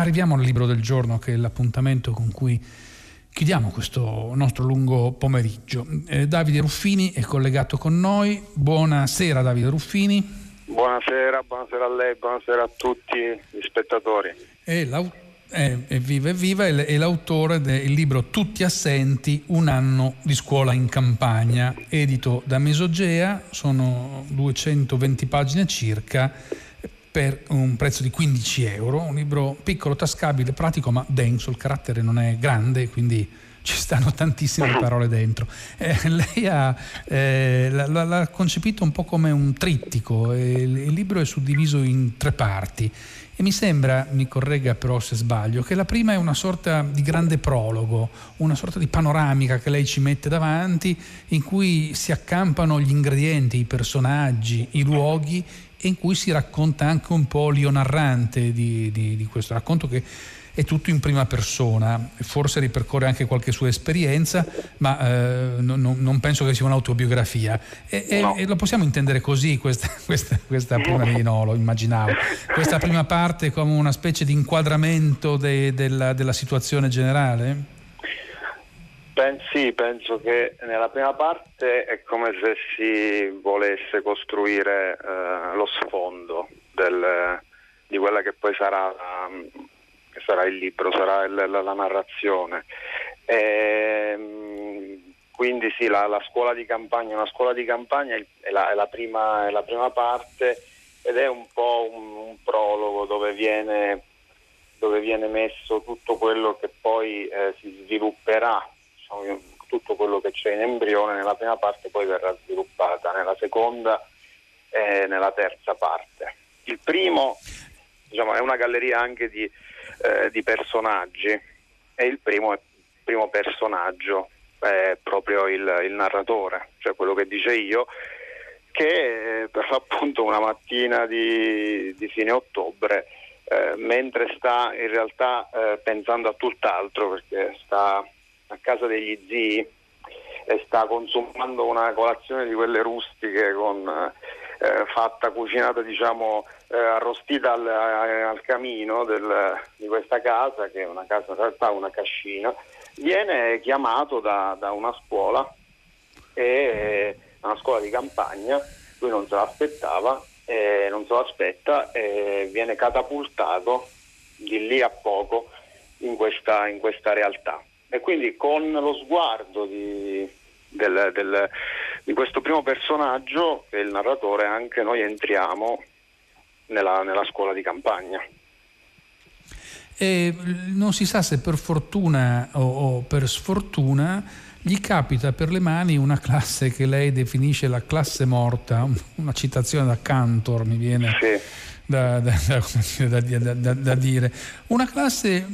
Ma arriviamo al libro del giorno, che è l'appuntamento con cui chiudiamo questo nostro lungo pomeriggio. Eh, Davide Ruffini è collegato con noi. Buonasera Davide Ruffini. Buonasera, buonasera a lei, buonasera a tutti gli spettatori. È evviva, evviva, è l'autore del libro Tutti assenti, un anno di scuola in campagna, edito da Mesogea, sono 220 pagine circa, per un prezzo di 15 euro, un libro piccolo, tascabile, pratico ma denso, il carattere non è grande, quindi ci stanno tantissime parole dentro. Eh, lei ha, eh, l'ha, l'ha, concepito un po' come un trittico, il, il libro è suddiviso in tre parti. E mi sembra, mi corregga però se sbaglio, che la prima è una sorta di grande prologo, una sorta di panoramica che lei ci mette davanti in cui si accampano gli ingredienti, i personaggi, i luoghi e in cui si racconta anche un po' l'io narrante di, di, di questo racconto che è tutto in prima persona, forse ripercorre anche qualche sua esperienza, ma eh, non, non, penso che sia un'autobiografia. E, no. e, e lo possiamo intendere così, questa, questa, questa prima, no, lo immaginavo, questa prima parte come una specie di inquadramento de, della, della situazione generale? Ben, sì, penso che nella prima parte è come se si volesse costruire eh, lo sfondo del, di quella che poi sarà che sarà il libro, sarà il, la, la, narrazione. E, ehm, quindi sì, la, la, scuola di campagna, una scuola di campagna è la, è prima, è la prima, parte ed è un po' un, un prologo dove viene, dove viene, messo tutto quello che poi eh, si svilupperà, diciamo, tutto quello che c'è in embrione nella prima parte poi verrà sviluppata nella seconda e nella terza parte. Il primo diciamo, è una galleria anche di eh, di personaggi e il primo, primo personaggio è proprio il, il, narratore, cioè quello che dice io, che per l'appunto una mattina di, di fine ottobre, eh, mentre sta in realtà eh, pensando a tutt'altro, perché sta a casa degli zii e sta consumando una colazione di quelle rustiche con eh, fatta, cucinata, diciamo, eh, arrostita al, al camino del, di questa casa, che è una casa in realtà una cascina, viene chiamato da, da una scuola, e, una scuola di campagna, lui non se l'aspettava, eh, non se l'aspetta e viene catapultato di lì a poco in questa, in questa realtà. E quindi con lo sguardo di, del, del, di questo primo personaggio, che è il narratore, anche noi entriamo nella, nella scuola di campagna. E non si sa se per fortuna o, o, per sfortuna gli capita per le mani una classe che lei definisce la classe morta, una citazione da Cantor mi viene sì. da, da, da, da, dire, una classe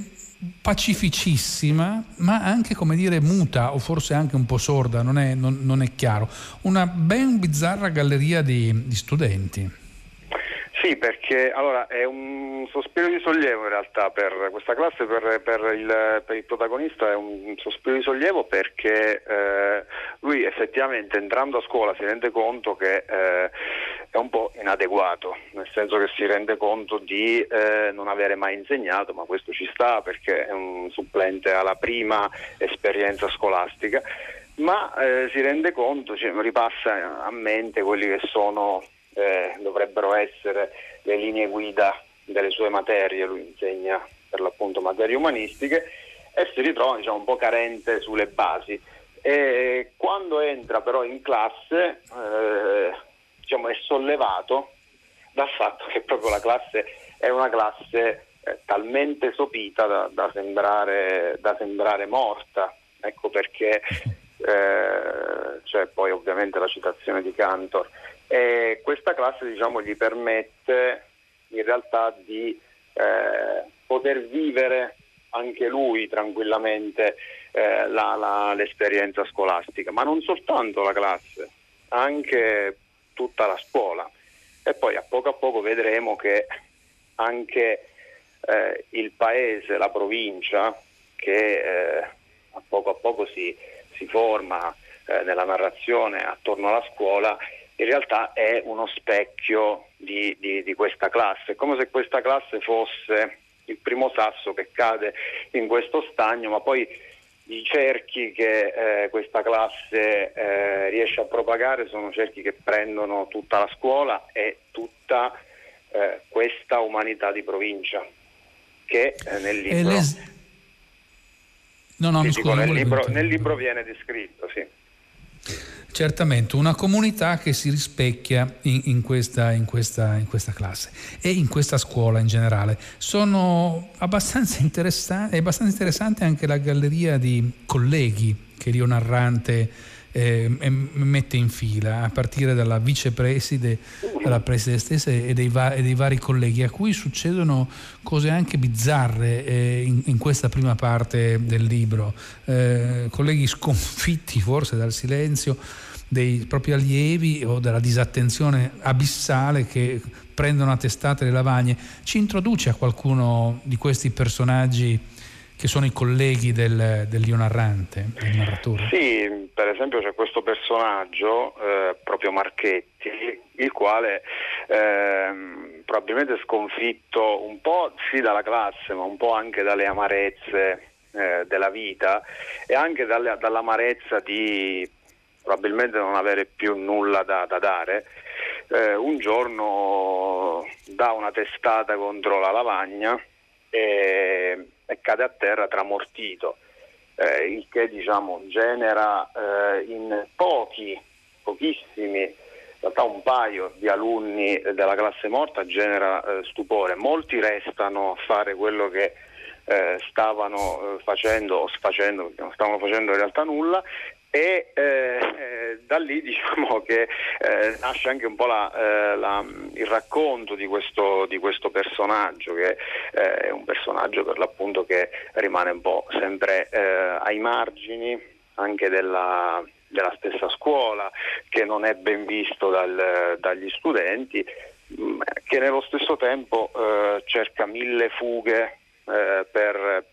pacificissima, ma anche come dire muta o forse anche un po' sorda, non è, non, non è chiaro. Una ben bizzarra galleria di, di studenti. Sì, perché allora, è un sospiro di sollievo in realtà per questa classe, per, per, il, per il, protagonista è un sospiro di sollievo perché eh, lui effettivamente entrando a scuola si rende conto che eh, è un po' inadeguato, nel senso che si rende conto di eh, non avere mai insegnato, ma questo ci sta perché è un supplente alla prima esperienza scolastica, ma eh, si rende conto, cioè, ripassa a mente quelli che sono eh, dovrebbero essere le linee guida delle sue materie, lui insegna per l'appunto materie umanistiche e si ritrova diciamo, un po' carente sulle basi. E quando entra però in classe eh, diciamo, è sollevato dal fatto che proprio la classe è una classe eh, talmente sopita da, da, sembrare, da, sembrare, morta. Ecco perché eh, c'è poi ovviamente la citazione di Cantor. E questa classe diciamo, gli permette in realtà di eh, poter vivere anche lui tranquillamente eh, la, la, l'esperienza scolastica, ma non soltanto la classe, anche tutta la scuola. E poi a poco a poco vedremo che anche eh, il paese, la provincia, che eh, a poco a poco si, si forma eh, nella narrazione attorno alla scuola, in realtà è uno specchio di, di, di questa classe, come se questa classe fosse il primo sasso che cade in questo stagno, ma poi i cerchi che eh, questa classe eh, riesce a propagare sono cerchi che prendono tutta la scuola e tutta eh, questa umanità di provincia che eh, nel libro, le... no, no, scusa, dico, nel, libro nel libro viene descritto. Sì. Certamente, una comunità che si rispecchia in, in, questa, in, questa, in, questa, classe e in questa scuola in generale. Sono abbastanza interessanti, è abbastanza interessante anche la galleria di colleghi che Rio Narrante eh, mette in fila, a partire dalla vicepreside, dalla preside stessa e dei, va- e dei, vari colleghi, a cui succedono cose anche bizzarre eh, in, in, questa prima parte del libro. Eh, colleghi sconfitti forse dal silenzio dei propri allievi o della disattenzione abissale che prendono a testate le lavagne. Ci introduce a qualcuno di questi personaggi che sono i colleghi del, del narrante, del narratore? Sì, per esempio c'è questo personaggio, eh, proprio Marchetti, il quale eh, probabilmente sconfitto un po' sì dalla classe, ma un po' anche dalle amarezze eh, della vita e anche dalle, dall'amarezza di probabilmente non avere più nulla da, da dare, eh, un giorno dà una testata contro la lavagna e, e cade a terra tramortito, eh, il che diciamo, genera eh, in pochi, pochissimi, in realtà un paio di alunni della classe morta genera eh, stupore. Molti restano a fare quello che eh, stavano eh, facendo o sfacendo, non stavano facendo in realtà nulla e eh, eh, da lì diciamo che eh, nasce anche un po' la, eh, la, il racconto di questo, di questo personaggio che eh, è un personaggio per l'appunto che rimane un po' sempre eh, ai margini anche della, della, stessa scuola che non è ben visto dal, dagli studenti mm, che nello stesso tempo cerca mille fughe eh, per,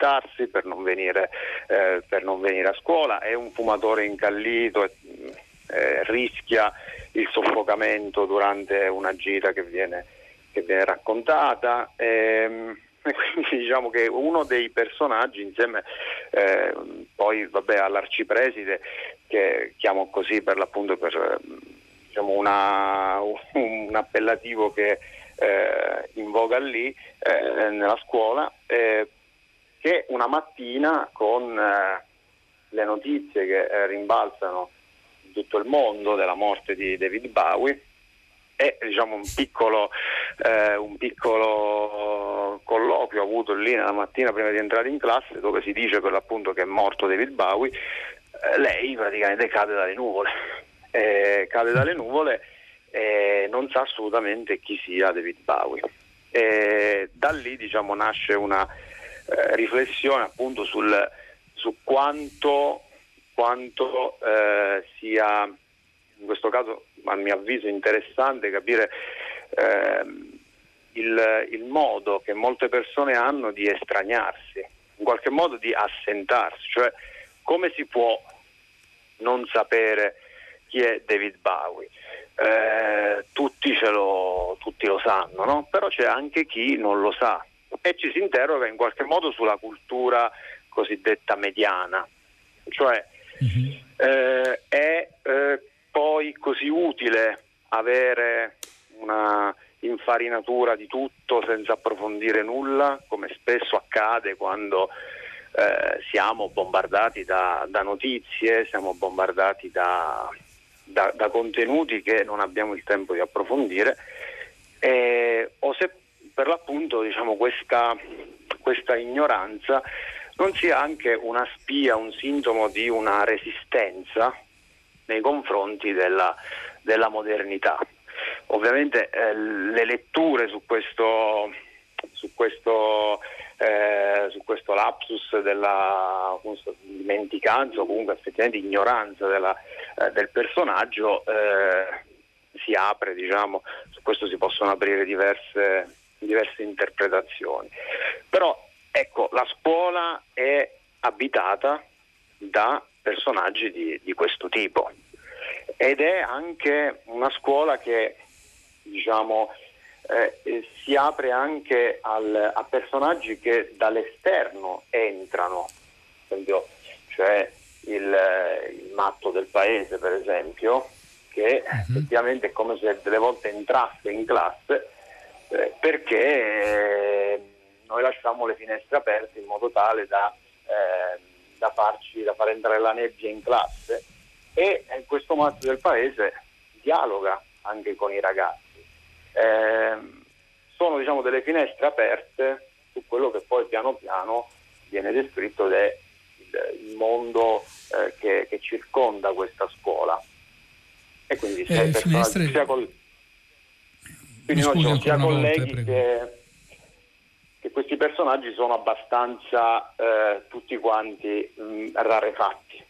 per, per, non, venire, eh, per non, venire, a scuola, è un fumatore incallito, eh, rischia il soffocamento durante una gita che viene, che viene raccontata. Ehm, quindi diciamo che uno dei personaggi insieme eh, poi vabbè, all'arcipreside che chiamo così per l'appunto per diciamo una, un appellativo che eh, in voga lì eh, nella scuola, eh, che una mattina con eh, le notizie che eh, rimbalzano in tutto il mondo della morte di David Bowie e diciamo, un, piccolo, eh, un piccolo colloquio avuto lì nella mattina prima di entrare in classe dove si dice per l'appunto che è morto David Bowie, lei praticamente cade dalle nuvole. cade dalle nuvole e non sa assolutamente chi sia David Bowie. E da lì diciamo, nasce una eh, riflessione appunto sul, su quanto, quanto eh, sia, in questo caso a mio avviso interessante capire eh, il, il modo che molte persone hanno di estraniarsi, in qualche modo di assentarsi, cioè come si può non sapere chi è David Bowie eh, tutti, lo, tutti, lo, sanno, no? però c'è anche chi non lo sa e ci si interroga in qualche modo sulla cultura cosiddetta mediana, cioè mm-hmm. eh, è eh, poi così utile avere una infarinatura di tutto senza approfondire nulla, come spesso accade quando eh, siamo bombardati da, da notizie, siamo bombardati da da, da, contenuti che non abbiamo il tempo di approfondire, eh, o se per l'appunto diciamo, questa, questa ignoranza non sia anche una spia, un sintomo di una resistenza nei confronti della, della modernità. Ovviamente eh, le letture su questo, su questo, eh, su questo lapsus della dimenticanza o comunque effettivamente ignoranza della, eh, del personaggio eh, si apre, diciamo, su questo si possono aprire diverse, diverse interpretazioni. Però ecco, la scuola è abitata da personaggi di, di questo tipo ed è anche una scuola che diciamo, eh, si apre anche al, a personaggi che dall'esterno entrano, esempio, cioè il, il, matto del paese per esempio, che uh-huh. effettivamente è come se delle volte entrasse in classe eh, perché eh, noi lasciamo le finestre aperte in modo tale da, eh, da, farci, da far entrare la nebbia in classe e eh, questo matto del paese dialoga anche con i ragazzi. Eh, sono diciamo, delle finestre aperte su quello che poi piano piano viene descritto del il mondo eh, che, che, circonda questa scuola. E quindi sia, eh, finestre... sia, col... quindi no, diciamo, sia colleghi volta, che, che, questi personaggi sono abbastanza eh, tutti quanti mh, rarefatti.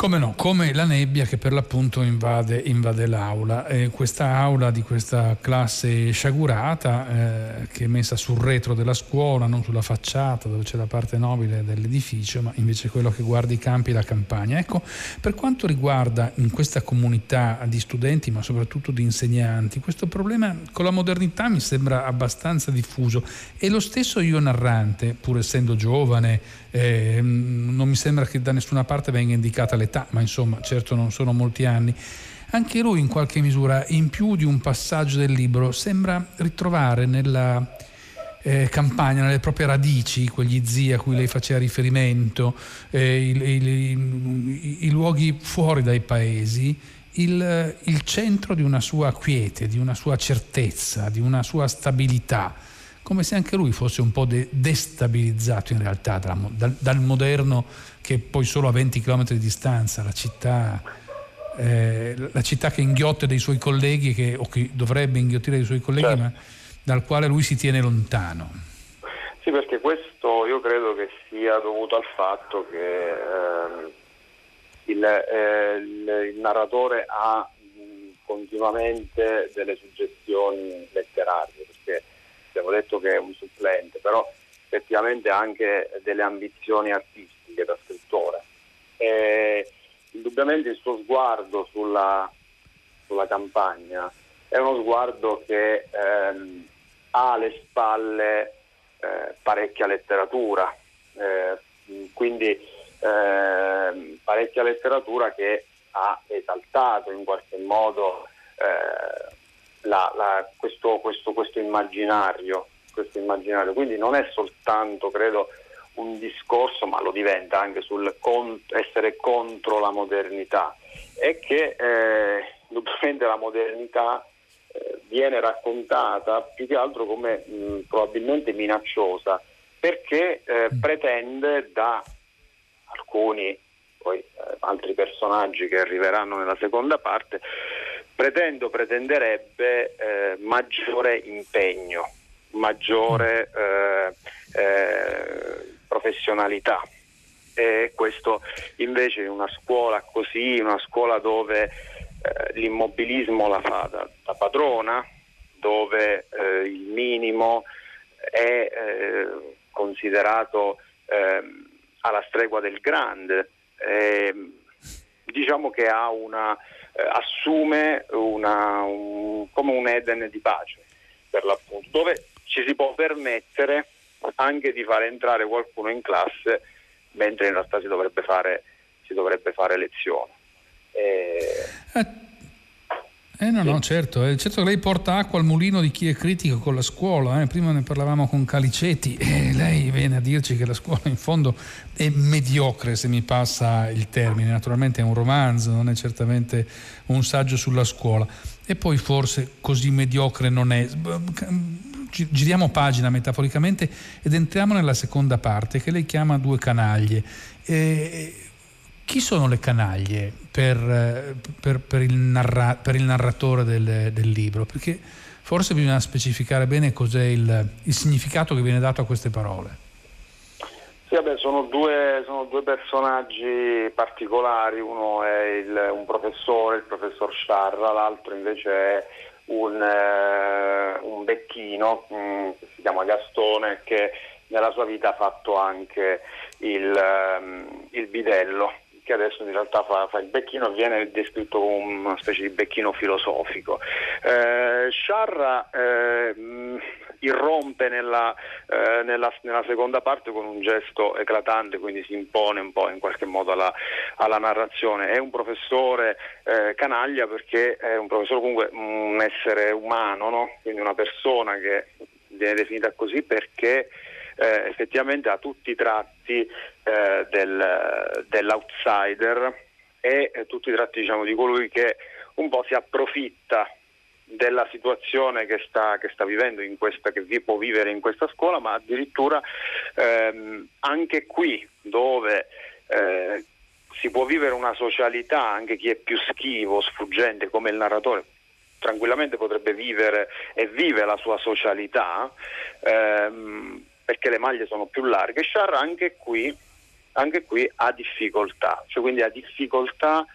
Come no, come la nebbia che per l'appunto invade, invade l'aula. E questa aula di questa classe sciagurata eh, che è messa sul retro della scuola, non sulla facciata dove c'è la parte nobile dell'edificio, ma invece quello che guarda i campi e la campagna. Ecco, per quanto riguarda in questa comunità di studenti, ma soprattutto di insegnanti, questo problema con la modernità mi sembra abbastanza diffuso e lo stesso io narrante, pur essendo giovane, eh, non mi sembra che da nessuna parte venga indicata l'età, ma insomma certo non sono molti anni. Anche lui in qualche misura, in più di un passaggio del libro, sembra ritrovare nella eh, campagna, nelle proprie radici, quegli zii a cui lei faceva riferimento, eh, i, i, i, luoghi fuori dai paesi, il, il centro di una sua quiete, di una sua certezza, di una sua stabilità come se anche lui fosse un po' de- destabilizzato in realtà dal, dal, moderno che poi solo a 20 km di distanza, la città, eh, la città che inghiotte dei suoi colleghi che, o che dovrebbe inghiottire dei suoi colleghi, certo. ma dal quale lui si tiene lontano. Sì, perché questo io credo che sia dovuto al fatto che eh, il, eh, il, il, narratore ha continuamente delle suggestioni letterarie, perché abbiamo detto che è un supplente, però effettivamente ha anche delle ambizioni artistiche da scrittore. E, indubbiamente il suo sguardo sulla, sulla, campagna è uno sguardo che ehm, ha alle spalle eh, parecchia letteratura, eh, quindi eh, parecchia letteratura che ha esaltato in qualche modo eh, la, la, questo, questo, questo, immaginario, questo, immaginario, Quindi non è soltanto, credo, un discorso, ma lo diventa anche sul cont- essere contro la modernità, è che eh, indubbiamente la modernità eh, viene raccontata più che altro come mh, probabilmente minacciosa, perché eh, mm. pretende da alcuni poi eh, altri personaggi che arriveranno nella seconda parte, pretendo, pretenderebbe eh, maggiore impegno, maggiore eh, eh, professionalità. E questo invece in una scuola così, una scuola dove eh, l'immobilismo la fa da, da padrona, dove eh, il minimo è eh, considerato ehm, alla stregua del grande, ehm, diciamo che una, eh, assume una, un, come un Eden di pace, per l'appunto, dove ci si può permettere anche di fare entrare qualcuno in classe mentre in realtà si dovrebbe fare, si dovrebbe fare lezione. Eh, eh no, no, certo, eh, certo che lei porta acqua al mulino di chi è critico con la scuola, eh. prima ne parlavamo con Caliceti e lei viene a dirci che la scuola in fondo è mediocre se mi passa il termine, naturalmente è un romanzo, non è certamente un saggio sulla scuola e poi forse così mediocre non è. Giriamo pagina metaforicamente ed entriamo nella seconda parte che lei chiama due canaglie. E chi sono le canaglie per, per, per, il, narra, per il, narratore del, del, libro? Perché forse bisogna specificare bene cos'è il, il, significato che viene dato a queste parole. Sì, vabbè, sono, due, sono due, personaggi particolari, uno è il, un professore, il professor Sciarra, l'altro invece è un, eh, un becchino mh, mm, che si chiama Gastone che nella sua vita ha fatto anche il, um, il bidello che adesso in realtà fa, fa, il becchino viene descritto come una specie di becchino filosofico. Eh, Sciarra eh, irrompe nella, eh, nella, nella, seconda parte con un gesto eclatante, quindi si impone un po' in qualche modo alla, alla narrazione. È un professore eh, canaglia perché è un professore comunque un essere umano, no? quindi una persona che viene definita così perché eh, effettivamente ha tutti i tratti eh, del, dell'outsider e eh, tutti i tratti diciamo, di colui che un po' si approfitta della situazione che sta, che sta vivendo, questa, che vi può vivere in questa scuola, ma addirittura ehm, anche qui dove eh, si può vivere una socialità, anche chi è più schivo, sfuggente come il narratore, tranquillamente potrebbe vivere e vive la sua socialità ehm, perché le maglie sono più larghe. Char anche qui, anche qui ha difficoltà, cioè quindi ha difficoltà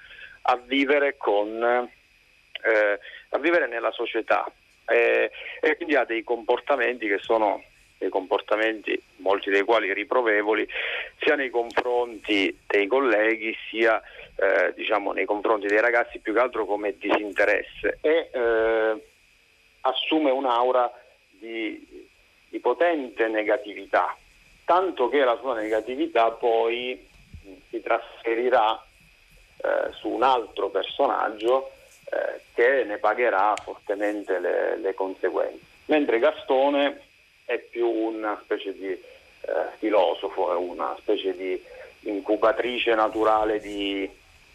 a vivere con eh, a vivere nella società. Eh, e quindi ha dei comportamenti che sono dei comportamenti, molti dei quali riprovevoli, sia nei confronti dei colleghi sia eh, diciamo, nei confronti dei ragazzi più che altro come disinteresse. E eh, assume un'aura di, di, potente negatività, tanto che la sua negatività poi si trasferirà eh, su un altro personaggio eh, che ne pagherà fortemente le, le, conseguenze. Mentre Gastone è più una specie di eh, filosofo, è una specie di incubatrice naturale di,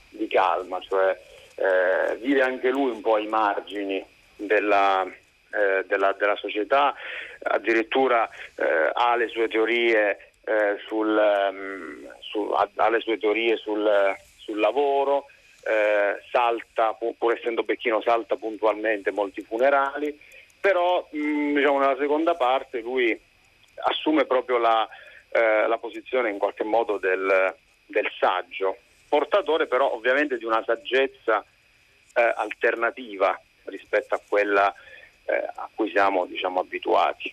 di calma, cioè eh, vive anche lui un po' ai margini della, eh, della, della società, addirittura eh, ha le sue teorie, eh, sul, um, su, ha le sue teorie sul, sul lavoro, eh, salta, pur essendo Becchino, salta puntualmente molti funerali, però mh, mm, diciamo, nella seconda parte lui assume proprio la, eh, la posizione in qualche modo del, del, saggio, portatore però ovviamente di una saggezza eh, alternativa rispetto a quella eh, a cui siamo diciamo, abituati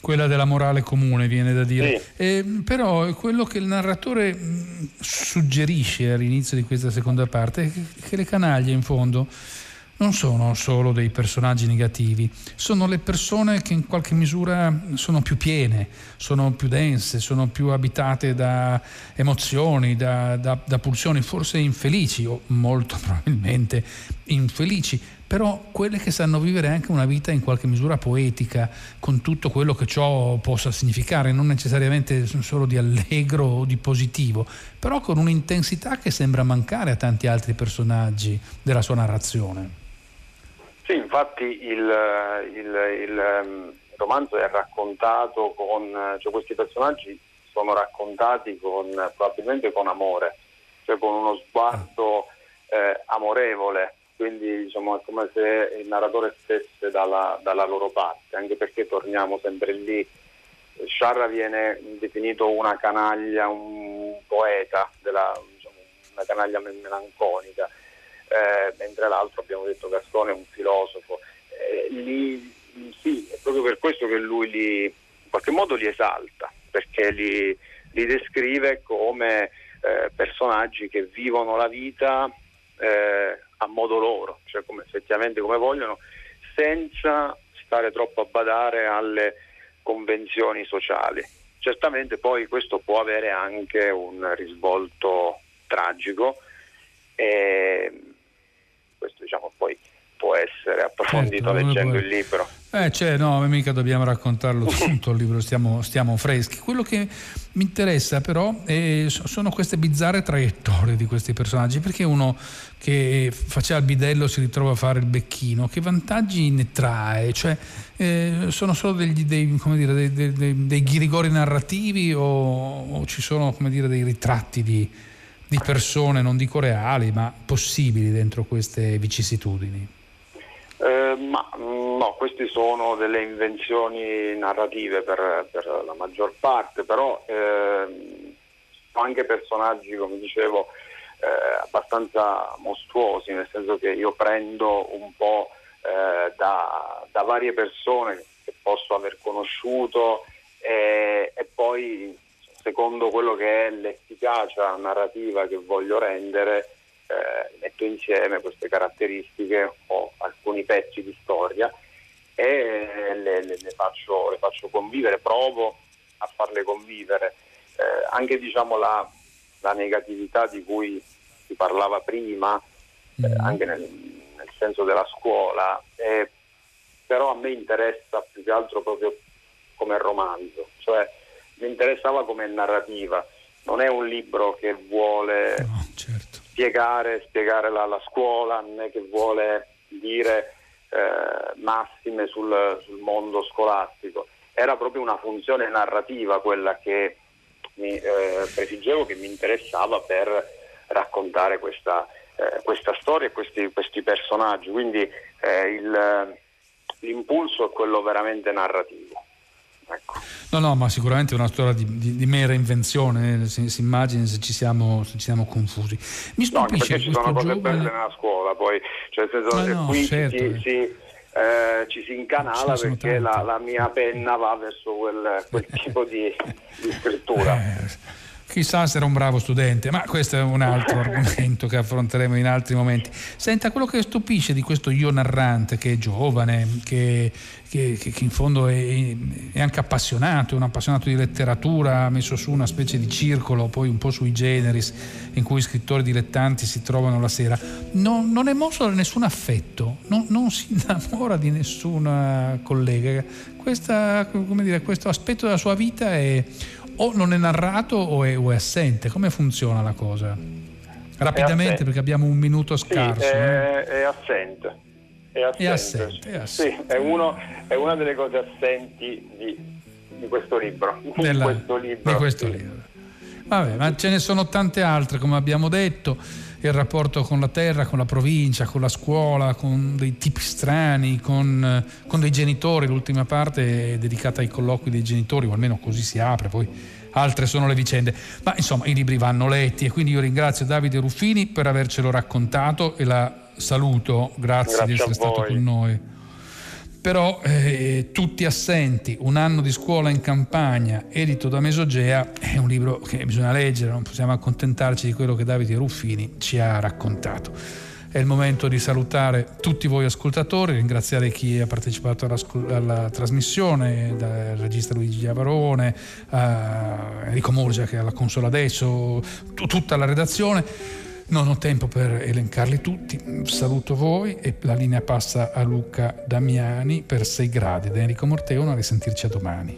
quella della morale comune, viene da dire. Sì. Eh, però quello che il narratore suggerisce all'inizio di questa seconda parte è che le canaglie in fondo non sono solo dei personaggi negativi, sono le persone che in qualche misura sono più piene, sono più dense, sono più abitate da emozioni, da, da, da pulsioni, forse infelici o molto probabilmente infelici, però quelle che sanno vivere anche una vita in qualche misura poetica, con tutto quello che ciò possa significare, non necessariamente solo di allegro o di positivo, però con un'intensità che sembra mancare a tanti altri personaggi della sua narrazione. Sì, infatti il, il, il ehm, romanzo è raccontato con, cioè questi personaggi sono raccontati con, probabilmente con amore, cioè con uno sguardo eh, amorevole quindi diciamo, è come se il narratore stesse dalla, dalla, loro parte, anche perché torniamo sempre lì. Sciarra viene definito una canaglia, un poeta, della, diciamo, una canaglia melanconica, eh, mentre l'altro abbiamo detto Gastone è un filosofo. Eh, li, sì, è proprio per questo che lui li, in qualche modo li esalta, perché li, li descrive come eh, personaggi che vivono la vita eh, a modo loro, cioè come, effettivamente come vogliono, senza stare troppo a badare alle convenzioni sociali. Certamente poi questo può avere anche un risvolto tragico e questo diciamo poi può essere approfondito certo, leggendo poi... il libro. Eh, cioè, no, mica dobbiamo raccontarlo tutto il libro, stiamo, stiamo, freschi. Quello che mi interessa però è, sono queste bizzarre traiettorie di questi personaggi, perché uno che faceva il bidello si ritrova a fare il becchino, che vantaggi ne trae? Cioè, eh, sono solo degli, dei, dire, dei, dei, dei, ghirigori narrativi o, o ci sono dire, dei ritratti di, di persone, non dico reali, ma possibili dentro queste vicissitudini? Eh, ma mm, no, queste sono delle invenzioni narrative per, per la maggior parte, però eh, anche personaggi, come dicevo, eh, abbastanza mostruosi, nel senso che io prendo un po' eh, da, da, varie persone che posso aver conosciuto e, e poi secondo quello che è l'efficacia narrativa che voglio rendere, eh, metto insieme queste caratteristiche o alcuni pezzi di storia e le, le, le, faccio, le faccio, convivere, provo a farle convivere. Eh, anche diciamo, la, la, negatività di cui si parlava prima, eh, mm. anche nel, nel, senso della scuola, però a me interessa più che altro proprio come romanzo, cioè mi interessava come narrativa. Non è un libro che vuole no, certo. Spiegare, spiegare la, la, scuola, né che vuole dire eh, massime sul, sul, mondo scolastico. Era proprio una funzione narrativa quella che mi eh, prefiggevo, che mi interessava per raccontare questa, eh, questa storia e questi, questi, personaggi. Quindi eh, il, l'impulso è quello veramente narrativo. No, no, ma sicuramente è una storia di, di, di mera invenzione, si, si immagina se ci, siamo, se ci siamo confusi. Mi stupisce no, ci sono cose giovane... belle nella scuola, poi, cioè, nel senso, no, no, qui certo. si, si, eh, ci si incanala perché la, la, mia penna va verso quel, quel tipo di, di scrittura. Eh Chissà se era un bravo studente, ma questo è un altro argomento che affronteremo in altri momenti. Senta, quello che stupisce di questo io narrante, che è giovane, che, che, che in fondo è, è, anche appassionato, è un appassionato di letteratura, ha messo su una specie di circolo, poi un po' sui generis, in cui scrittori dilettanti si trovano la sera, non, non è mosso da nessun affetto, non, non si innamora di nessuna collega. Questa, dire, questo aspetto della sua vita è o non è narrato o è, o è assente? Come funziona la cosa? Rapidamente, perché abbiamo un minuto scarso. Sì, è, eh? è, assente. È assente. È assente, è assente. Sì, è, uno, è, una delle cose assenti di, di questo libro. Della, questo libro. Di questo libro. Vabbè, ma ce ne sono tante altre, come abbiamo detto il rapporto con la terra, con la provincia, con la scuola, con dei tipi strani, con, con dei genitori. L'ultima parte è dedicata ai colloqui dei genitori, o almeno così si apre, poi altre sono le vicende. Ma insomma i libri vanno letti e quindi io ringrazio Davide Ruffini per avercelo raccontato e la saluto, grazie, grazie di essere stato con noi però eh, Tutti assenti, un anno di scuola in campagna, edito da Mesogea, è un libro che bisogna leggere, non possiamo accontentarci di quello che Davide Ruffini ci ha raccontato. È il momento di salutare tutti voi ascoltatori, ringraziare chi ha partecipato alla, alla trasmissione, dal regista Luigi Avarone, a Enrico Murgia che è alla consola adesso, t- tutta la redazione. Non ho tempo per elencarli tutti, saluto voi e la linea passa a Luca Damiani per 6 gradi. Da Enrico Morteo, a risentirci a domani.